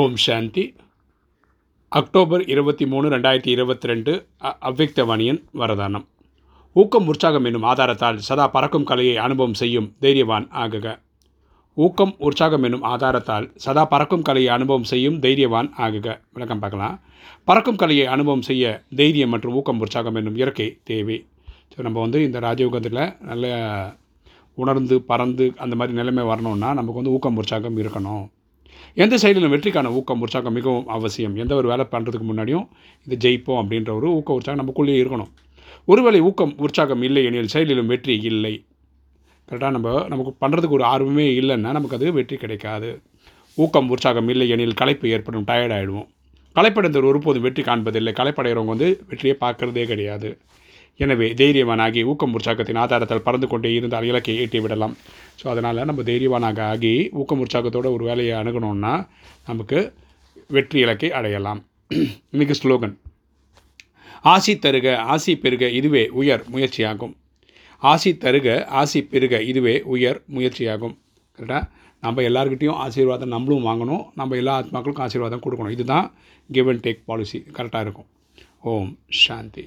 ஓம் சாந்தி. October இருபத்தி மூணு ரெண்டாயிரத்தி இருபத்தி ரெண்டு அவ்யக்தவாணியன் வரதானம். ஊக்கம் உற்சாகம் என்னும் ஆதாரத்தால் சதா பறக்கும் கலையை அனுபவம் செய்யும் தைரியவான் ஆகுக. ஊக்கம் உற்சாகம் என்னும் ஆதாரத்தால் சதா பறக்கும் கலையை அனுபவம் செய்யும் தைரியவான் ஆகுக. விளக்கம் பார்க்கலாம். பறக்கும் கலையை அனுபவம் செய்ய தைரியம் மற்றும் ஊக்கம் உற்சாகம் என்னும் இயற்கை தேவை. ஸோ நம்ம வந்து இந்த ராஜயோகத்தில் நல்ல உணர்ந்து பறந்து அந்த மாதிரி நிலைமை வரணும்னா நமக்கு வந்து ஊக்கம் உற்சாகம் இருக்கணும். எந்த செயலிலும் வெற்றிக்கான ஊக்கம் உற்சாகம் மிகவும் அவசியம். எந்த ஒரு வேலை பண்ணுறதுக்கு முன்னாடியும் இது ஜெயிப்போம் அப்படின்ற ஒரு ஊக்க உற்சாகம் நமக்குள்ளேயே இருக்கணும். ஒருவேளை ஊக்கம் உற்சாகம் இல்லை எனில் செயலிலும் வெற்றி இல்லை. கரெக்டாக நம்ம நமக்கு பண்ணுறதுக்கு ஒரு ஆர்வமே இல்லைன்னா நமக்கு அது வெற்றி கிடைக்காது. ஊக்கம் உற்சாகம் இல்லை எனில் களைப்பு ஏற்படும் டயர்ட் ஆகிடுவோம் களைப்படைந்தவர் ஒருபோதும் வெற்றி காண்பதில்லை. களைப்படைகிறவங்க வந்து வெற்றியை பார்க்குறதே கிடையாது. எனவே தைரியவானாகி ஊக்கம் உற்சாகத்தின் ஆதாரத்தில் பறந்து கொண்டே இருந்தால் இலக்கை எட்டி விடலாம். ஸோ அதனால் நம்ம தைரியவானாக ஆகி ஊக்கம் உற்சாகத்தோட ஒரு வேலையை அணுகணும்னா நமக்கு வெற்றி இலக்கை அடையலாம். இன்றைக்கி ஸ்லோகன். ஆசி தருக ஆசி பெருக இதுவே உயர் முயற்சியாகும். ஆசி தருக ஆசி பெருக இதுவே உயர் முயற்சியாகும். கரெக்டாக நம்ம எல்லாருக்கிட்டையும் ஆசீர்வாதம் நம்மளும் வாங்கணும். நம்ம எல்லா ஆத்மாக்களுக்கும் ஆசீர்வாதம் கொடுக்கணும். இதுதான் கிவ் அண்ட் டேக் பாலிசி கரெக்டாக இருக்கும். ஓம் சாந்தி.